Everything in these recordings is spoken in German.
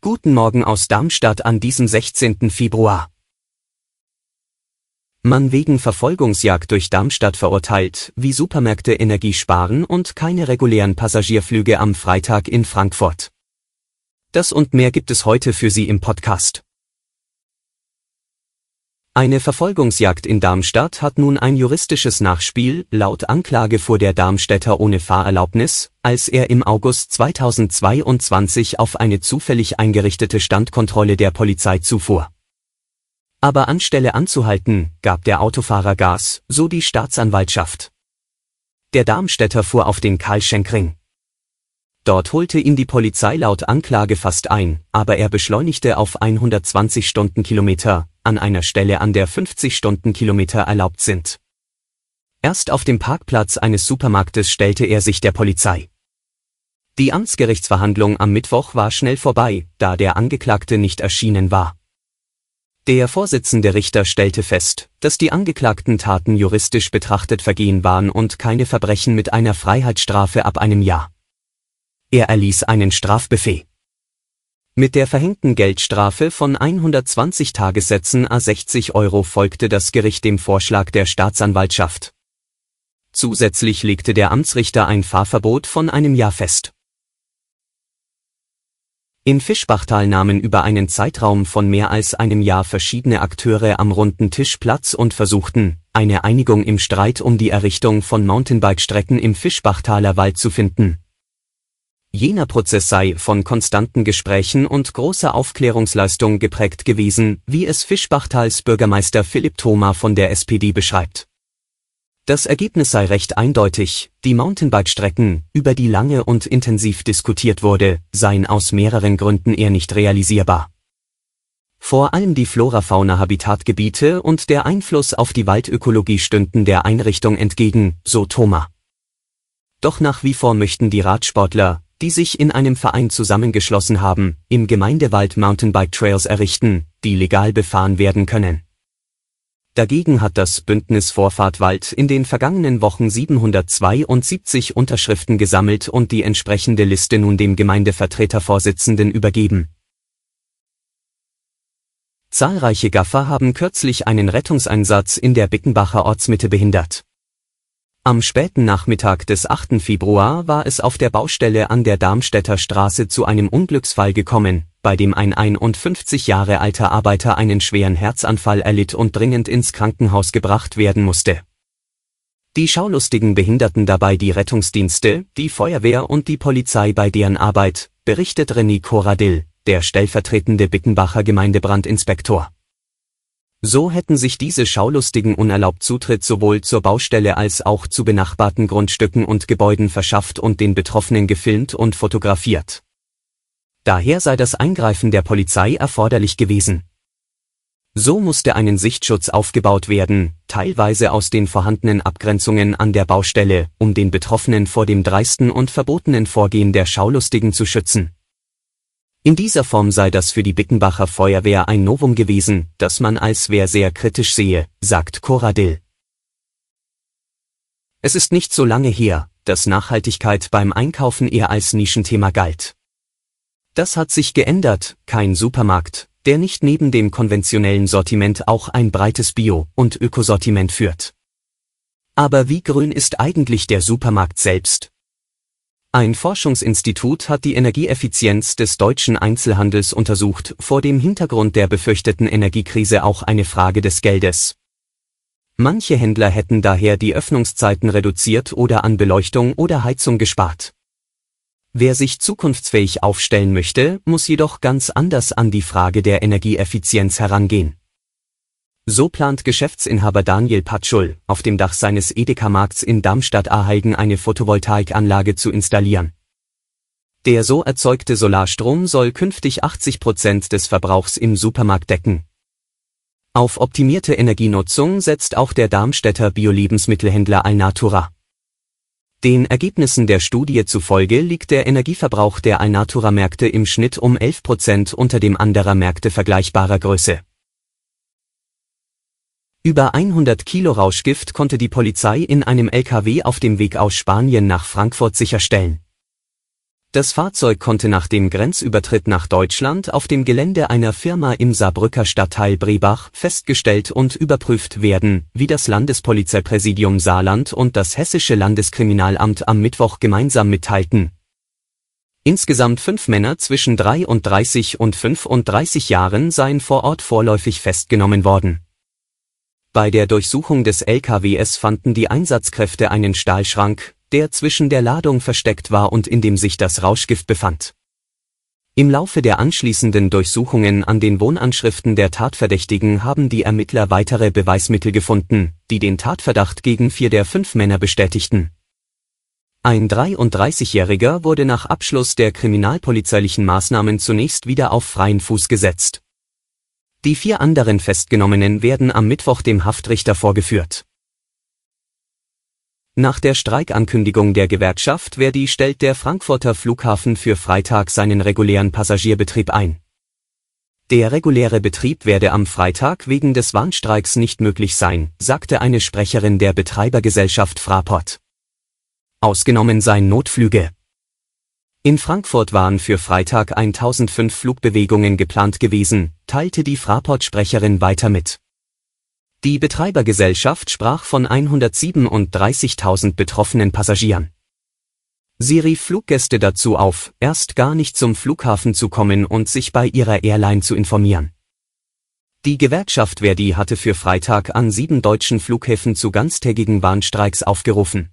Guten Morgen aus Darmstadt an diesem 16. Februar. Mann wegen Verfolgungsjagd durch Darmstadt verurteilt, wie Supermärkte Energie sparen und keine regulären Passagierflüge am Freitag in Frankfurt. Das und mehr gibt es heute für Sie im Podcast. Eine Verfolgungsjagd in Darmstadt hat nun ein juristisches Nachspiel, laut Anklage vor der Darmstädter ohne Fahrerlaubnis, als er im August 2022 auf eine zufällig eingerichtete Standkontrolle der Polizei zufuhr. Aber anstelle anzuhalten, gab der Autofahrer Gas, so die Staatsanwaltschaft. Der Darmstädter fuhr auf den Karl-Schenk-Ring. Dort holte ihn die Polizei laut Anklage fast ein, aber er beschleunigte auf 120 Stundenkilometer, an einer Stelle an der 50 Stundenkilometer erlaubt sind. Erst auf dem Parkplatz eines Supermarktes stellte er sich der Polizei. Die Amtsgerichtsverhandlung am Mittwoch war schnell vorbei, da der Angeklagte nicht erschienen war. Der Vorsitzende Richter stellte fest, dass die angeklagten Taten juristisch betrachtet Vergehen waren und keine Verbrechen mit einer Freiheitsstrafe ab einem Jahr. Er erließ einen Strafbefehl. Mit der verhängten Geldstrafe von 120 Tagessätzen a 60 Euro folgte das Gericht dem Vorschlag der Staatsanwaltschaft. Zusätzlich legte der Amtsrichter ein Fahrverbot von einem Jahr fest. In Fischbachtal nahmen über einen Zeitraum von mehr als einem Jahr verschiedene Akteure am runden Tisch Platz und versuchten, eine Einigung im Streit um die Errichtung von Mountainbike-Strecken im Fischbachtaler Wald zu finden. Jener Prozess sei von konstanten Gesprächen und großer Aufklärungsleistung geprägt gewesen, wie es Fischbachtals Bürgermeister Philipp Thoma von der SPD beschreibt. Das Ergebnis sei recht eindeutig, die Mountainbike-Strecken, über die lange und intensiv diskutiert wurde, seien aus mehreren Gründen eher nicht realisierbar. Vor allem die Flora-Fauna-Habitatgebiete und der Einfluss auf die Waldökologie stünden der Einrichtung entgegen, so Thoma. Doch nach wie vor möchten die Radsportler, die sich in einem Verein zusammengeschlossen haben, im Gemeindewald Mountainbike Trails errichten, die legal befahren werden können. Dagegen hat das Bündnis Vorfahrtwald in den vergangenen Wochen 772 Unterschriften gesammelt und die entsprechende Liste nun dem Gemeindevertretervorsitzenden übergeben. Zahlreiche Gaffer haben kürzlich einen Rettungseinsatz in der Bickenbacher Ortsmitte behindert. Am späten Nachmittag des 8. Februar war es auf der Baustelle an der Darmstädter Straße zu einem Unglücksfall gekommen, bei dem ein 51 Jahre alter Arbeiter einen schweren Herzanfall erlitt und dringend ins Krankenhaus gebracht werden musste. Die Schaulustigen behinderten dabei die Rettungsdienste, die Feuerwehr und die Polizei bei deren Arbeit, berichtet René Corradil, der stellvertretende Bickenbacher Gemeindebrandinspektor. So hätten sich diese Schaulustigen unerlaubt Zutritt sowohl zur Baustelle als auch zu benachbarten Grundstücken und Gebäuden verschafft und den Betroffenen gefilmt und fotografiert. Daher sei das Eingreifen der Polizei erforderlich gewesen. So musste einen Sichtschutz aufgebaut werden, teilweise aus den vorhandenen Abgrenzungen an der Baustelle, um den Betroffenen vor dem dreisten und verbotenen Vorgehen der Schaulustigen zu schützen. In dieser Form sei das für die Bickenbacher Feuerwehr ein Novum gewesen, das man als Wehr sehr kritisch sehe, sagt Cora Dill. Es ist nicht so lange her, dass Nachhaltigkeit beim Einkaufen eher als Nischenthema galt. Das hat sich geändert, kein Supermarkt, der nicht neben dem konventionellen Sortiment auch ein breites Bio- und Ökosortiment führt. Aber wie grün ist eigentlich der Supermarkt selbst? Ein Forschungsinstitut hat die Energieeffizienz des deutschen Einzelhandels untersucht, vor dem Hintergrund der befürchteten Energiekrise auch eine Frage des Geldes. Manche Händler hätten daher die Öffnungszeiten reduziert oder an Beleuchtung oder Heizung gespart. Wer sich zukunftsfähig aufstellen möchte, muss jedoch ganz anders an die Frage der Energieeffizienz herangehen. So plant Geschäftsinhaber Daniel Patschul, auf dem Dach seines Edeka-Markts in Darmstadt-Aheigen eine Photovoltaikanlage zu installieren. Der so erzeugte Solarstrom soll künftig 80 Prozent des Verbrauchs im Supermarkt decken. Auf optimierte Energienutzung setzt auch der Darmstädter Bio-Lebensmittelhändler Alnatura. Den Ergebnissen der Studie zufolge liegt der Energieverbrauch der Alnatura-Märkte im Schnitt um 11 Prozent unter dem anderer Märkte vergleichbarer Größe. Über 100 Kilo Rauschgift konnte die Polizei in einem LKW auf dem Weg aus Spanien nach Frankfurt sicherstellen. Das Fahrzeug konnte nach dem Grenzübertritt nach Deutschland auf dem Gelände einer Firma im Saarbrücker Stadtteil Brebach festgestellt und überprüft werden, wie das Landespolizeipräsidium Saarland und das Hessische Landeskriminalamt am Mittwoch gemeinsam mitteilten. Insgesamt fünf Männer zwischen 33 und 35 Jahren seien vor Ort vorläufig festgenommen worden. Bei der Durchsuchung des LKWs fanden die Einsatzkräfte einen Stahlschrank, der zwischen der Ladung versteckt war und in dem sich das Rauschgift befand. Im Laufe der anschließenden Durchsuchungen an den Wohnanschriften der Tatverdächtigen haben die Ermittler weitere Beweismittel gefunden, die den Tatverdacht gegen vier der fünf Männer bestätigten. Ein 33-Jähriger wurde nach Abschluss der kriminalpolizeilichen Maßnahmen zunächst wieder auf freien Fuß gesetzt. Die vier anderen Festgenommenen werden am Mittwoch dem Haftrichter vorgeführt. Nach der Streikankündigung der Gewerkschaft Verdi stellt der Frankfurter Flughafen für Freitag seinen regulären Passagierbetrieb ein. Der reguläre Betrieb werde am Freitag wegen des Warnstreiks nicht möglich sein, sagte eine Sprecherin der Betreibergesellschaft Fraport. Ausgenommen seien Notflüge. In Frankfurt waren für Freitag 1005 Flugbewegungen geplant gewesen, teilte die Fraport-Sprecherin weiter mit. Die Betreibergesellschaft sprach von 137.000 betroffenen Passagieren. Sie rief Fluggäste dazu auf, erst gar nicht zum Flughafen zu kommen und sich bei ihrer Airline zu informieren. Die Gewerkschaft Verdi hatte für Freitag an sieben deutschen Flughäfen zu ganztägigen Bahnstreiks aufgerufen.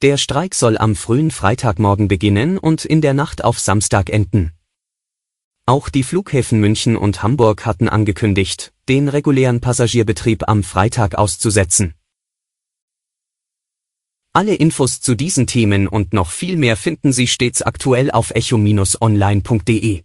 Der Streik soll am frühen Freitagmorgen beginnen und in der Nacht auf Samstag enden. Auch die Flughäfen München und Hamburg hatten angekündigt, den regulären Passagierbetrieb am Freitag auszusetzen. Alle Infos zu diesen Themen und noch viel mehr finden Sie stets aktuell auf echo-online.de.